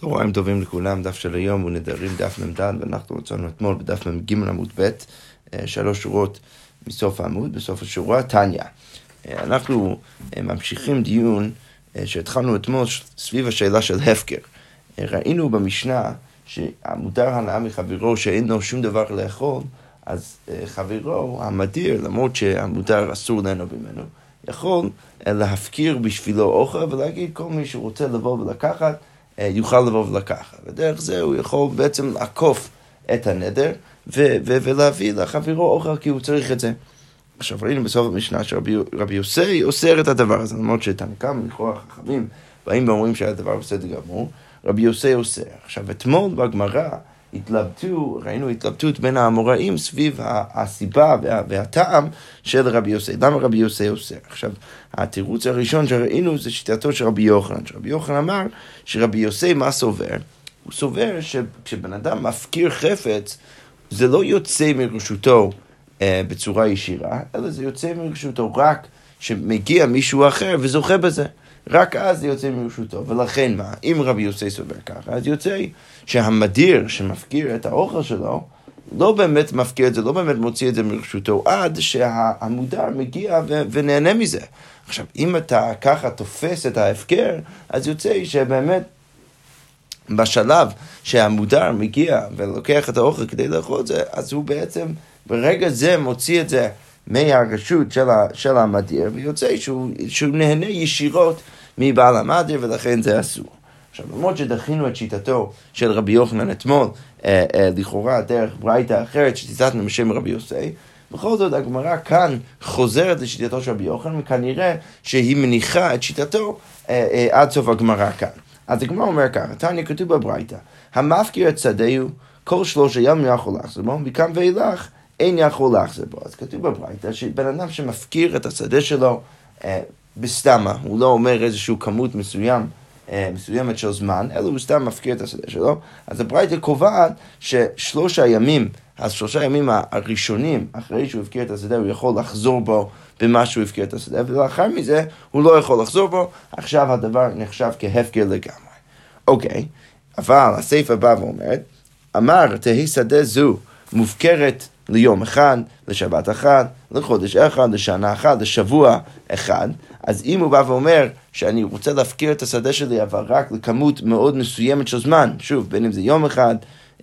צהריים טובים לכולם, דף של היום הוא נדרים דף מ"ד, ואנחנו רצינו אתמול בדף מ"ג עמוד ב', אה, שלוש שורות מסוף העמוד, בסוף השורה, טניה. אה, אנחנו אה, ממשיכים דיון שהתחלנו אתמול סביב השאלה של הפקר. ראינו במשנה שהמותר הנאה מחברו שאין לו שום דבר לאכול, אז חברו המדיר, למרות שהמותר אסור ליהנות ממנו, יכול להפקיר בשבילו אוכל ולהגיד כל מי שרוצה לבוא ולקחת יוכל לבוא ולקחת. ודרך זה הוא יכול בעצם לעקוף את הנדר ו- ו- ולהביא לחברו אוכל כי הוא צריך את זה. עכשיו ראינו בסוף המשנה שרבי יוסי אוסר את הדבר הזה, למרות שתנקם, לכאורה חכמים באים ואומרים שהדבר בסדר גמור, רבי יוסי אוסר. עכשיו אתמול בגמרא התלבטו, ראינו התלבטות בין האמוראים סביב הסיבה וה, והטעם של רבי יוסי. למה רבי יוסי אוסר? עכשיו, התירוץ הראשון שראינו זה שיטתו של רבי יוחנן. שרבי יוחנן אמר שרבי יוסי מה סובר? הוא סובר שכשבן אדם מפקיר חפץ, זה לא יוצא מרשותו אה, בצורה ישירה, אלא זה יוצא מרשותו רק שמגיע מישהו אחר וזוכה בזה. רק אז זה יוצא מרשותו. ולכן מה, אם רבי יוסי סובר ככה, אז יוצא שהמדיר שמפקיר את האוכל שלו, לא באמת מפקיר את זה, לא באמת מוציא את זה מרשותו, עד שהמודר מגיע ונהנה מזה. עכשיו, אם אתה ככה תופס את ההפקר, אז יוצא שבאמת בשלב שהמודר מגיע ולוקח את האוכל כדי לאכול את זה, אז הוא בעצם ברגע זה מוציא את זה מהרשות של, ה, של המדיר, ויוצא שהוא, שהוא נהנה ישירות מבעל המדיר, ולכן זה אסור. עכשיו, למרות שדחינו את שיטתו של רבי יוחנן אתמול, אה, אה, לכאורה דרך ברייתא אחרת שציטטנו בשם רבי יוסי, בכל זאת הגמרא כאן חוזרת לשיטתו של רבי יוחנן, וכנראה שהיא מניחה את שיטתו אה, אה, עד סוף הגמרא כאן. אז הגמרא אומר ככה, תניא כתוב בברייתא, המפקיר את שדהו כל שלושה ימים יכול לחזור בו, מכאן ואילך אין יכול להחזיר בו. אז כתוב בברייתא שבן אדם שמפקיר את השדה שלו אה, בסתמה, הוא לא אומר איזושהי כמות מסוים, אה, מסוימת של זמן, אלא הוא סתם מפקיר את השדה שלו, אז הברייתא קובעת ששלושה ימים, אז שלושה ימים הראשונים, אחרי שהוא הפקיר את השדה, הוא יכול לחזור בו במה שהוא הפקיר את השדה, ולאחר מזה הוא לא יכול לחזור בו, עכשיו הדבר נחשב כהפקר לגמרי. אוקיי, אבל הסעיף הבא ואומרת, אמר תהי שדה זו מופקרת ליום אחד, לשבת אחת, לחודש אחד, לשנה אחת, לשבוע אחד, אז אם הוא בא ואומר שאני רוצה להפקיר את השדה שלי, אבל רק לכמות מאוד מסוימת של זמן, שוב, בין אם זה יום אחד,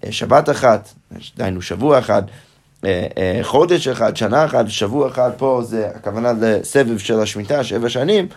אה, שבת אחת, דהיינו שבוע אחד, אה, אה, חודש אחד, שנה אחת, שבוע אחד, פה זה הכוונה לסבב של השמיטה, שבע שנים,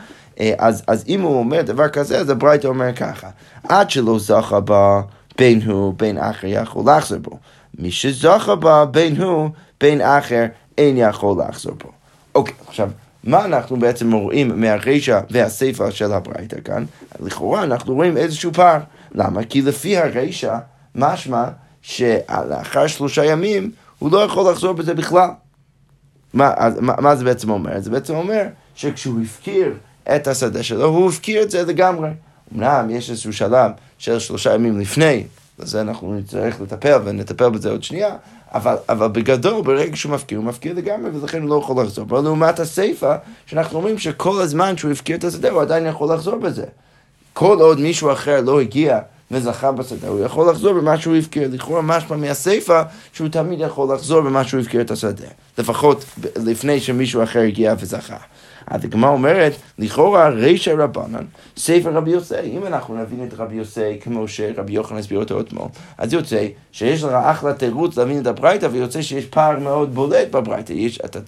אז, אז אם הוא אומר דבר כזה, אז הברייתא אומר ככה, עד שלא זכה בה בין הוא בין אחר יכול להחזר בו. מי שזכה בה בין הוא בין אחר אין יכול לחזור בו. אוקיי, עכשיו, מה אנחנו בעצם רואים מהרישא והסיפא של הברייתא כאן? לכאורה אנחנו רואים איזשהו פער. למה? כי לפי הרישא, משמע שלאחר שלושה ימים הוא לא יכול לחזור בזה בכלל. מה, מה, מה זה בעצם אומר? זה בעצם אומר שכשהוא הפקיר את השדה שלו, הוא הפקיר את זה לגמרי. אמנם יש איזשהו שלב של שלושה ימים לפני, לזה אנחנו נצטרך לטפל ונטפל בזה עוד שנייה, אבל, אבל בגדול, ברגע שהוא מפקיר, הוא מפקיר לגמרי, ולכן הוא לא יכול לחזור. אבל לעומת הסיפא, שאנחנו אומרים שכל הזמן שהוא הפקיר את השדה, הוא עדיין יכול לחזור בזה. כל עוד מישהו אחר לא הגיע וזכה בשדה, הוא יכול לחזור במה שהוא הפקיר. לכאורה משמע מהסיפא, שהוא תמיד יכול לחזור במה שהוא הפקיר את השדה. לפחות לפני שמישהו אחר הגיע וזכה. אז הגמרא אומרת, לכאורה רישא רבנן, ספר רבי יוסי, אם אנחנו נבין את רבי יוסי כמו שרבי יוחנן הסביר אותו אתמול, אז יוצא שיש לך אחלה תירוץ להבין את הברייתא, ויוצא שיש פער מאוד בולט בברייתא. אתה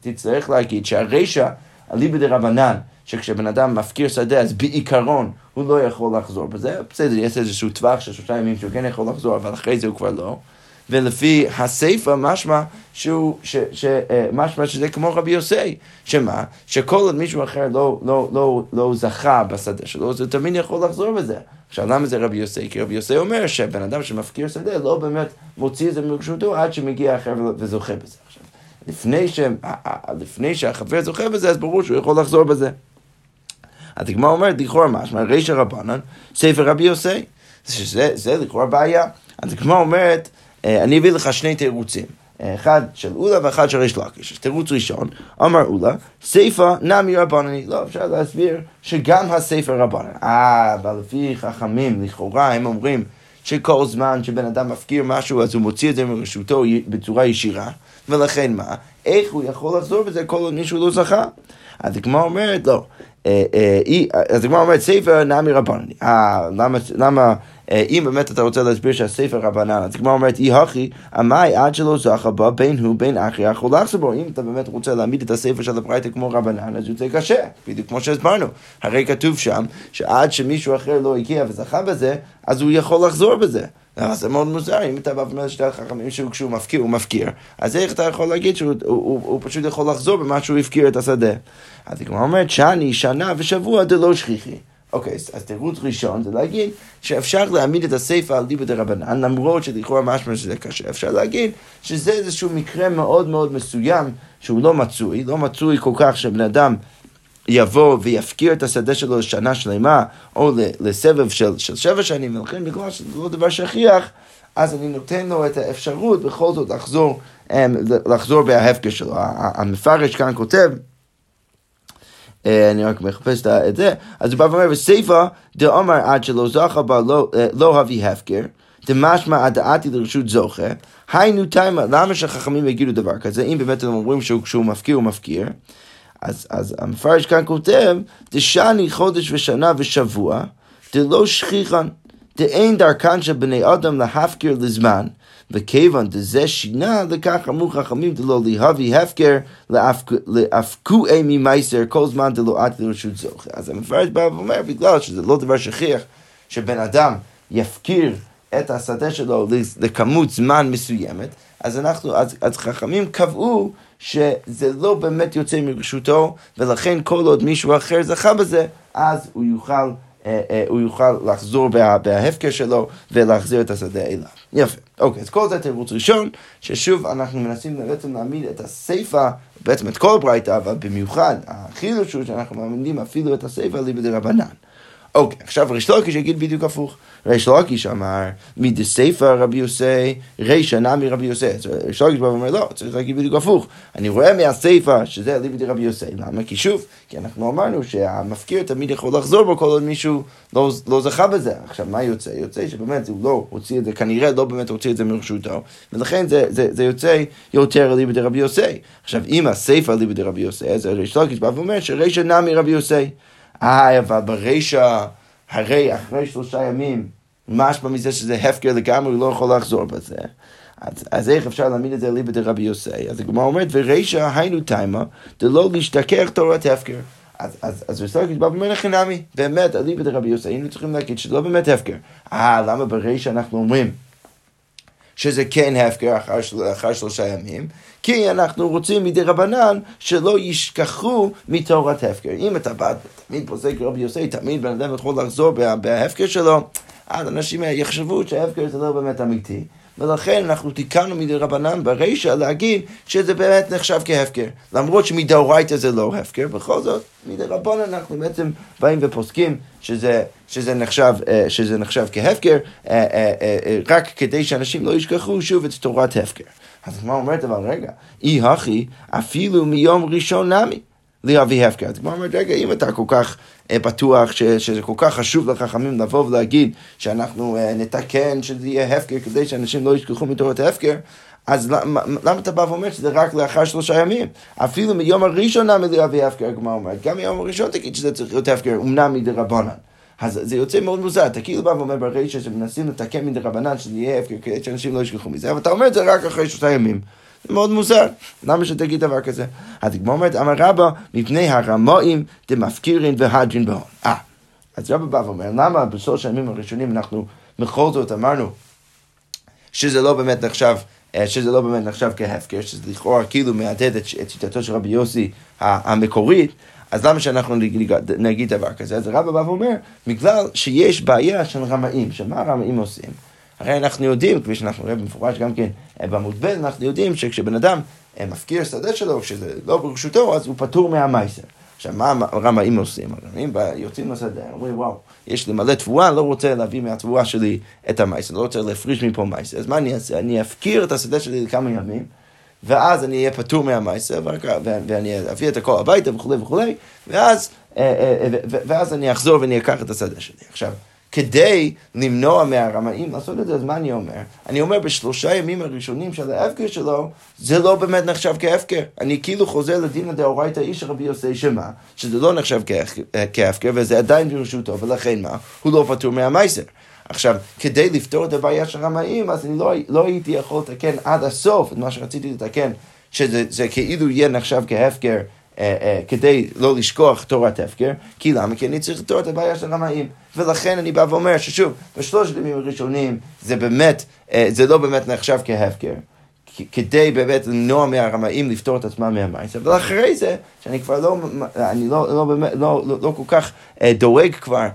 תצטרך להגיד שהרישא, אליבא דה רבנן, שכשבן אדם מפקיר שדה, אז בעיקרון הוא לא יכול לחזור בזה. בסדר, יש איזשהו טווח של שלושה ימים שהוא כן יכול לחזור, אבל אחרי זה הוא כבר לא. ולפי הסיפא משמע שהוא, ש, ש, אה, משמע שזה כמו רבי יוסי, שמה? שכל עוד מישהו אחר לא, לא, לא, לא זכה בשדה שלו, אז הוא תמיד יכול לחזור בזה. עכשיו, למה זה רבי יוסי? כי רבי יוסי אומר שבן אדם שמפקיר שדה לא באמת מוציא את זה מרשותו עד שמגיע אחר וזוכה בזה. לפני, ש, לפני שהחבר זוכה בזה, אז ברור שהוא יכול לחזור בזה. אז הגמרא אומרת, לכאורה משמע, רישא רבנן, ספר רבי יוסי. שזה לכאורה בעיה. אז הגמרא אומרת, אה, אני אביא לך שני תירוצים. אחד של אולה ואחד של ריש לקיש. תירוץ ראשון, אמר אולה, סיפא נמי רבנני. לא, אפשר להסביר שגם הסיפא רבנן. אה, אבל לפי חכמים, לכאורה, הם אומרים שכל זמן שבן אדם מפקיר משהו, אז הוא מוציא את זה מרשותו בצורה ישירה, ולכן מה? איך הוא יכול לחזור בזה כל עוד מישהו לא זכה? אז הגמרא אומרת, לא. אה, אה, אז הגמרא אומרת, ספר נמי רבנני. אה, למה... אם באמת אתה רוצה להסביר שהספר רבנן, אז הגמרא אומרת, אי הכי, עמאי עד שלא זכה בה, בין הוא בין אחי יכול לחזור בו. אם אתה באמת רוצה להעמיד את הספר של הברייתא כמו רבנן, אז זה קשה, בדיוק כמו שהסברנו. הרי כתוב שם, שעד שמישהו אחר לא הגיע וזכה בזה, אז הוא יכול לחזור בזה. זה מאוד מוזר, אם אתה בא ואומר לשתי החכמים שהוא מפקיר, הוא מפקיר, אז איך אתה יכול להגיד שהוא הוא, הוא, הוא פשוט יכול לחזור במה שהוא הפקיר את השדה? אז הגמרא אומרת, שני, שנה ושבוע דלא שכיחי. אוקיי, okay, אז תירוץ ראשון זה להגיד שאפשר להעמיד את הסיפא על דיבא דרבנן, למרות שלכאורה משמע שזה קשה, אפשר להגיד שזה איזשהו מקרה מאוד מאוד מסוים שהוא לא מצוי, לא מצוי כל כך שבן אדם יבוא ויפקיר את השדה שלו לשנה שלמה, או לסבב של, של שבע שנים, ולכן בגלל שזה לא דבר שכיח, אז אני נותן לו את האפשרות בכל זאת לחזור, אמ, לחזור בההפקר שלו. המפרש כאן כותב, אה, אני רק מחפש את זה, אז הוא בא ואומר, וסיפא דאמר עד שלא זכה בה לא, אה, לא הביא הפקר, דמשמע הדעתי לרשות זוכה, היינו תימה, למה שחכמים יגידו דבר כזה, אם באמת הם אומרים שהוא מפקיר הוא מפקיר, אז, אז המפרש כאן כותב, דשני חודש ושנה ושבוע, דלא שכיחן, דאין דרכן של בני אדם להפקיר לזמן, וכיוון דזה שינה, לכך אמרו חכמים דלא להביא הפקר לאפקואי ממייסר כל זמן דלא עד לרשות זוכה. אז המפרש בא ואומר, בגלל שזה לא דבר שכיח שבן אדם יפקיר את השדה שלו לכמות זמן מסוימת, אז אנחנו, אז, אז חכמים קבעו שזה לא באמת יוצא מרשותו, ולכן כל עוד מישהו אחר זכה בזה, אז הוא יוכל... אה, אה, הוא יוכל לחזור בה, בהפקר שלו ולהחזיר את השדה אליו. יפה. אוקיי, אז כל זה תירוץ ראשון, ששוב אנחנו מנסים בעצם להעמיד את הסיפא, בעצם את כל ברייתא, אבל במיוחד החילוש הוא שאנחנו מעמידים אפילו את הסיפא ליבא דרבנן. אוקיי, עכשיו ריש לוקיש יגיד בדיוק הפוך. ריש לוקיש אמר, מדסייפא רבי יוסי, רישא נמי רבי יוסי. ריש לוקיש בא ואומר, לא, צריך להגיד בדיוק הפוך. אני רואה מהסייפא שזה ליבי דרבי יוסי. למה? כי שוב, כי אנחנו אמרנו שהמפקיר תמיד יכול לחזור בו כל עוד מישהו לא, לא זכה בזה. עכשיו, מה יוצא? יוצא שבאמת הוא לא הוציא את זה, כנראה לא באמת הוציא את זה מרשותו, ולכן זה, זה, זה יוצא יותר ליבא דרבי יוסי. עכשיו, אם הסיפא ליבא דרבי יוסי, אז ריש לוקיש בא ואומר שרישא נמי רבי יוסי. אה, אבל ברישא, הרי אחרי שלושה ימים, משמע מזה שזה הפקר לגמרי, הוא לא יכול לחזור בזה. אז, אז איך אפשר להעמיד את זה ליבא דרבי יוסי? אז הגמרא אומרת, ורישא היינו טעמא, דלא תשתכח תורת הפקר. אז, אז, אז ריש לקיש בא ואומר לכם נמי, באמת, אליבא דרבי יוסי, היינו צריכים להגיד שזה לא באמת הפקר. אה, למה ברישא אנחנו אומרים שזה כן הפקר אחר, אחר שלושה ימים? כי אנחנו רוצים מדי רבנן שלא ישכחו מתורת הפקר. אם אתה בא, תמיד פוסק רבי יוסי, תמיד בן אדם יכול לחזור בהפקר שלו, אז אנשים יחשבו שההפקר זה לא באמת אמיתי. ולכן אנחנו תיקנו מדי רבנן ברישא להגיד שזה באמת נחשב כהפקר. למרות שמדאורייתא זה לא הפקר, בכל זאת, מדי רבנן אנחנו בעצם באים ופוסקים שזה, שזה, נחשב, אה, שזה נחשב כהפקר, אה, אה, רק כדי שאנשים לא ישכחו שוב את תורת הפקר. אז הגמרא אומרת, אבל רגע, אי הכי, אפילו מיום ראשון נמי. להביא הפקר. אז הגמרא אומרת, רגע, אם אתה כל כך בטוח ש, שזה כל כך חשוב לחכמים לבוא ולהגיד שאנחנו אה, נתקן שזה יהיה הפקר כדי שאנשים לא ישכחו מתורת ההפקר, אז למה, למה אתה בא ואומר שזה רק לאחר שלושה ימים? אפילו מיום הראשון נמי להביא הפקר, הגמרא אומרת, גם מיום הראשון תגיד שזה צריך להיות הפקר, אמנם מדי רבנן. אז זה יוצא מאוד מוזר, אתה כאילו בא ואומר ברישא שמנסים לתקן מדי רבנן שזה יהיה הפקר כדי שאנשים לא ישכחו מזה, אבל אתה אומר את זה רק אחרי שלושה ימים. זה מאוד מוזר, למה שתגיד דבר כזה? אז הגמרא אומרת, אמר רבא, מפני הרמאים דמפקירין והדרין בהון. אה, אז רבא בא ואומר, למה בשלוש הימים הראשונים אנחנו בכל זאת אמרנו שזה לא באמת נחשב אה, שזה לא באמת נחשב כהפקר, שזה לכאורה כאילו מהדהד את שיטתו של רבי יוסי המקורית, אז למה שאנחנו נגיד דבר כזה? אז הרב בא ואומר, בגלל שיש בעיה של רמאים, שמה הרמאים עושים? הרי אנחנו יודעים, כפי שאנחנו רואים במפורש גם כן אה, בעמוד ב', אנחנו יודעים שכשבן אדם אה, מפקיר שדה שלו, כשזה לא ברשותו, אז הוא פטור מהמייסר. עכשיו, מה הרמאים עושים? הרמאים יוצאים לשדה, אומרים, וואו, יש לי מלא תבואה, לא רוצה להביא מהתבואה שלי את המייסר, לא רוצה להפריש מפה מייסר, אז מה אני אעשה? אני אפקיר את השדה שלי לכמה ימים, ואז אני אהיה פטור מהמייסר, ואני אביא את הכל הביתה וכולי וכולי, ואז, אה, ואז אני אחזור ואני אקח את השדה שלי. עכשיו, כדי למנוע מהרמאים לעשות את זה, אז מה אני אומר? אני אומר בשלושה ימים הראשונים של ההפקר שלו, זה לא באמת נחשב כהפקר. אני כאילו חוזר לדין הדאורייתא איש רבי יוסי שמה, שזה לא נחשב כהפקר וזה עדיין ברשותו, ולכן מה? הוא לא פטור מהמייסר. עכשיו, כדי לפתור את הבעיה של רמאים, אז אני לא, לא הייתי יכול לתקן עד הסוף את מה שרציתי לתקן, שזה כאילו יהיה נחשב כהפקר. אה, אה, כדי לא לשכוח תורת הפקר, כי למה? כי אני צריך לפתור את הבעיה של רמאים. ולכן אני בא ואומר ששוב, בשלושת הימים הראשונים זה באמת, אה, זה לא באמת נחשב כהפקר. כדי באמת למנוע מהרמאים לפתור את עצמם מהמייסר, ואחרי זה, שאני כבר לא, אני לא, לא, באמת, לא, לא, לא כל כך דואג כבר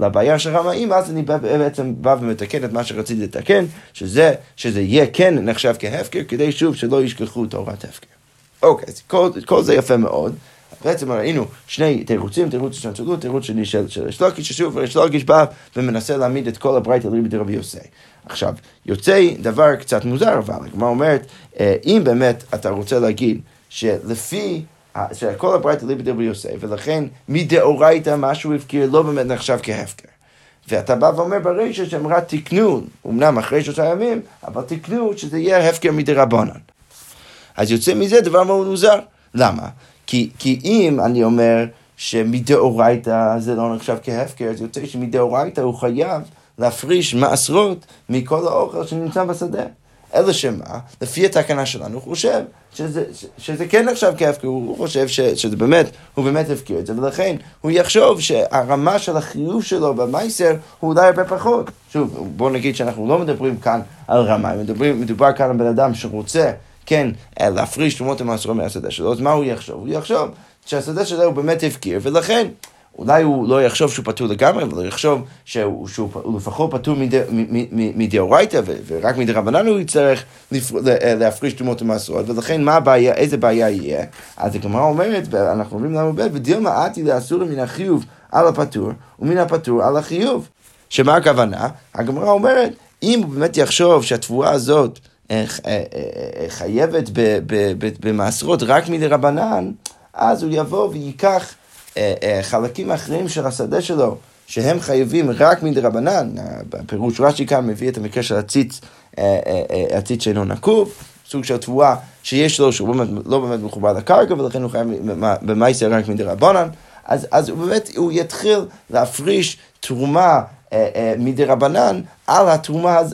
לבעיה של רמאים, אז אני בעצם בא ומתקן את מה שרציתי לתקן, שזה, שזה יהיה כן נחשב כהפקר, כדי שוב שלא ישכחו תורת הפקר. אוקיי, אז כל, כל זה יפה מאוד. בעצם ראינו שני תירוצים, תירוץ של הצלות, תירוץ שני של ריש לקיש, ששוב ריש לקיש בא ומנסה להעמיד את כל הברייתא ליבי רבי יוסי. עכשיו, יוצא דבר קצת מוזר אבל, הגמרא אומרת, אה, אם באמת אתה רוצה להגיד שלפי, שכל הברייתא ליבי רבי יוסי, ולכן מדאורייתא מה שהוא הפקיר לא באמת נחשב כהפקר. ואתה בא ואומר ברישא שהם רק תיקנו, אמנם אחרי שלושה ימים, אבל תיקנו שזה יהיה הפקר מדרבנן. אז יוצא מזה דבר מאוד מוזר. למה? כי, כי אם אני אומר שמדאורייתא זה לא נחשב כהפקר, אז יוצא שמדאורייתא הוא חייב להפריש מעשרות מכל האוכל שנמצא בשדה. אלא שמה, לפי התקנה שלנו, הוא חושב שזה, שזה כן נחשב כהפקר, הוא חושב ש, שזה באמת, הוא באמת הפקיר את זה, ולכן הוא יחשוב שהרמה של החיוב שלו במייסר הוא אולי הרבה פחות. שוב, בואו נגיד שאנחנו לא מדברים כאן על רמה, מדברים, מדובר כאן על בן אדם שרוצה כן, אה, להפריש תרומות המעשרות מהשדה שלו, אז מה הוא יחשוב? הוא יחשוב שהשדה שלו הוא באמת הפקיר, ולכן אולי הוא לא יחשוב שהוא פטור לגמרי, אבל הוא יחשוב שהוא, שהוא, שהוא לפחות פטור מדאורייתא, ורק מדרבנן הוא יצטרך אה, להפריש תרומות המעשרות, ולכן מה הבעיה, איזה בעיה יהיה? אז הגמרא אומרת, אנחנו אומרים לנו ב', ודילמה עתי לאסור מן החיוב על הפטור, ומן הפטור על החיוב. שמה הכוונה? הגמרא אומרת, אם הוא באמת יחשוב שהתבואה הזאת חייבת במעשרות רק מדרבנן, אז הוא יבוא וייקח חלקים אחרים של השדה שלו, שהם חייבים רק מדרבנן. בפירוש רש"י כאן מביא את המקרה של הציץ, הציץ שאינו נקוב. סוג של תבואה שיש לו, שהוא באמת, לא באמת מחובר לקרקע, ולכן הוא חייב במייסר רק מדרבנן, אז, אז הוא באמת, הוא יתחיל להפריש תרומה אה, אה, מדרבנן על התרומה, על,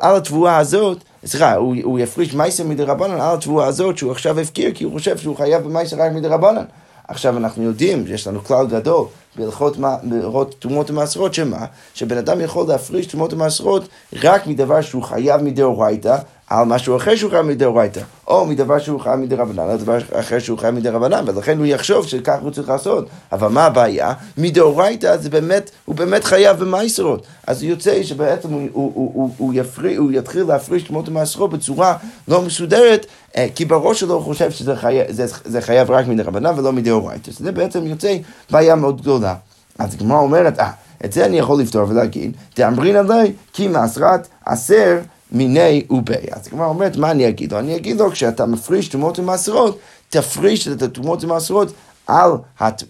על התבואה הזאת, סליחה, הוא, הוא יפריש מייסר מדרבנן על התבואה הזאת שהוא עכשיו הפקיר, כי הוא חושב שהוא חייב במייסר רק מדרבנן. עכשיו אנחנו יודעים, יש לנו כלל גדול בהלכות תרומות ומעשרות, שמה? שבן אדם יכול להפריש תרומות ומעשרות רק מדבר שהוא חייב מדאורייתא, על משהו אחר שהוא חייב מדאורייתא, או מדבר שהוא חייב מדרבנן, על דבר אחר שהוא חייב מדרבנן, ולכן הוא יחשוב שכך הוא צריך לעשות. אבל מה הבעיה? מדאורייתא זה באמת, הוא באמת חייב במייסרות. אז יוצא שבעצם הוא, הוא, הוא, הוא, הוא, יפרי, הוא יתחיל להפריש תמות המעשרות בצורה לא מסודרת, אה, כי בראש שלו הוא חושב שזה חייב, זה, זה חייב רק מדרבנן ולא מדאורייתא. זה בעצם יוצא בעיה מאוד גדולה. אז הגמרא אומרת, אה, את זה אני יכול לפתור ולהגיד, תאמרין עלי כי מעשרת עשר מיני ובי. אז הגמרא אומרת, מה אני אגיד לו? אני אגיד לו, כשאתה מפריש תרומות ומעשרות, תפריש את התרומות ומעשרות על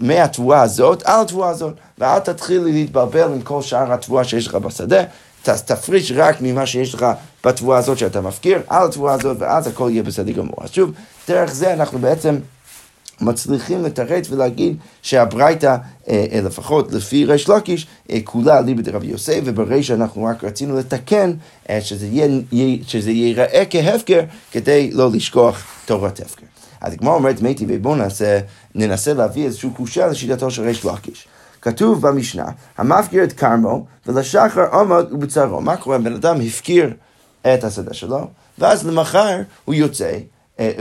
מהתבואה הזאת, על התבואה הזאת, ואל תתחיל להתבלבל עם כל שאר התבואה שיש לך בשדה. תפריש רק ממה שיש לך בתבואה הזאת שאתה מפקיר, על התבואה הזאת, ואז הכל יהיה בסדר גמור. אז שוב, דרך זה אנחנו בעצם מצליחים לתרץ ולהגיד שהברייתא, אה, אה, לפחות לפי ריש לקיש, אה, כולה ליבא דרבי יוסף, וברי שאנחנו רק רצינו לתקן שזה, יהיה, שזה ייראה כהפקר, כדי לא לשכוח תורת הפקר. אז הגמרא אומרת, מי טבעי, בואו ננסה, ננסה להביא איזושהי קושה לשיטתו של ריש לקיש. כתוב במשנה, המפקיר את כרמו ולשחר עמוד ובצרו. מה קורה? בן אדם הפקיר את השדה שלו, ואז למחר הוא יוצא אה,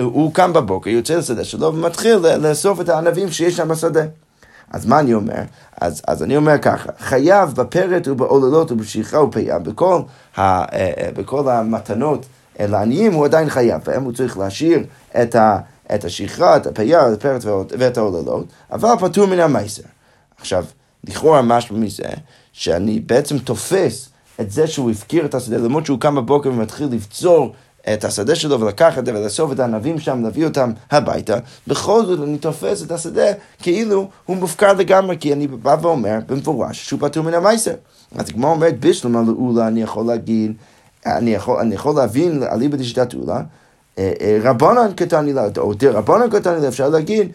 הוא קם בבוקר, יוצא לשדה שלו ומתחיל לאסוף את הענבים שיש שם בשדה. אז מה אני אומר? אז, אז אני אומר ככה, חייב בפרט ובעוללות ובשכחה ופיה, בכל, ה, אה, אה, בכל המתנות לעניים הוא עדיין חייב, והם הוא צריך להשאיר את, ה, את השכחה, את הפיה, את הפרט ואת העוללות, אבל פטור מן המייסר. עכשיו, לכאורה משהו מזה, שאני בעצם תופס את זה שהוא הפקיר את השדה, למרות שהוא קם בבוקר ומתחיל לבצור את השדה שלו ולקח את זה ולאסוף את הענבים שם, להביא אותם הביתה, בכל זאת אני תופס את השדה כאילו הוא מופקר לגמרי, כי אני בא ואומר במפורש שהוא פטור מן המייסר. אז הגמרא אומרת, בשלמה לעולה אני יכול להגיד, אני יכול, אני יכול להבין אליבא דשיטת אה, רבנן קטן הילה, או דרבנן קטן הילה, אפשר להגיד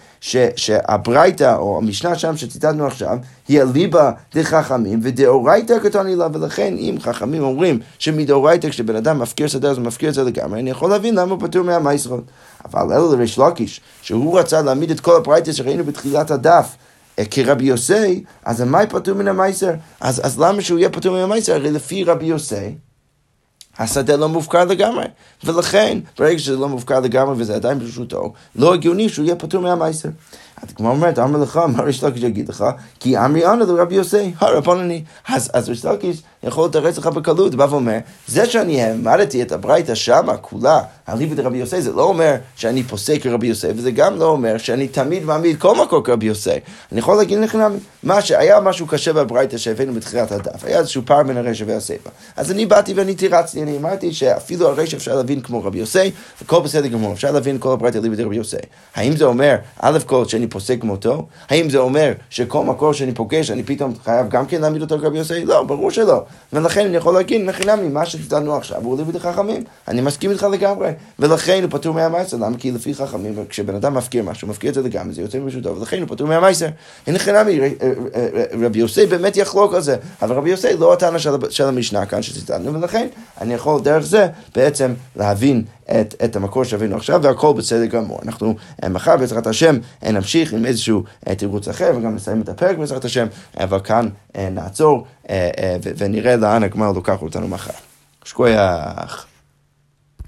שהברייתא, או המשנה שם שציטטנו עכשיו, היא אליבא דחכמים, ודאורייתא קטן הילה, ולכן אם חכמים אומרים שמדאורייתא כשבן אדם מפקיר שדה אז הוא מפקיר את זה לגמרי, אני יכול להבין למה הוא פטור מהמייסרות. אבל אלו לריש לקיש, שהוא רצה להעמיד את כל הברייתא שראינו בתחילת הדף, אה, כרבי יוסי, אז מה פטור מן המייסר? אז, אז למה שהוא יהיה פטור מן המייסר? הרי לפי רבי יוסי, השדה לא מופקר לגמרי. ולכן, ברגע שזה לא מופקר לגמרי וזה עדיין ברשותו, לא הגיוני שהוא יהיה פטור מהמייסר. אז כמו אומרת, אמר לך, מה ריש לקיש יגיד לך? כי אמרי אנא לרבי יוסי, הרבנני. אז, אז ריש לקיש יכול לתרץ לך בקלות, בא ואומר, זה שאני העמדתי את הברייתא שמה כולה, אליבא דרבי יוסי, זה לא אומר שאני פוסק כרבי יוסי, וזה גם לא אומר שאני תמיד מעמיד כל מקור כרבי יוסי. אני יכול להגיד לכם, מה שהיה משהו קשה בברייתא שהבאנו בתחילת הדף, היה איזשהו פער בין הרשע והסיפא. אז אני באתי ואני תירצתי, אני אמרתי שאפילו הרשע אפשר להבין כמו רבי יוסי, הכל בסדר גמור, אפשר להבין כל הברייתא אליבא דרבי יוסי. האם זה אומר, א' כל, שאני פוסק כמותו? האם זה אומר שכל מקור שאני פוגש, אני פתאום חייב גם כן להעמיד אותו כרבי יוסי? לא, ברור שלא. ולכן אני יכול להגיד, לחינם ממה שציטטנו עכשיו, הוא ליבד חכמים. אני מסכים איתך לגמרי. ולכן הוא פטור מהמייסר, למה? כי לפי חכמים, כשבן אדם מפקיר משהו, מפקיר את זה לגמרי, זה יוצא מרשותו, ולכן הוא פטור מהמייסר. הנה חינמי, רבי יוסי באמת יחלוק על זה, אבל רבי יוסי לא הטענה של, של המשנה כאן שציטטנו, ולכן אני יכול דרך זה בעצם להבין את, את המקור שהבאנו עכשיו, והכל בסדר גמור. אנחנו מחר בעזרת השם נמשיך עם איזשהו תירוץ אחר, וגם נסיים את הפרק בעזרת השם, אבל כאן נעצור ונראה לאן הגמר לוקח אותנו מחר. שכוייח.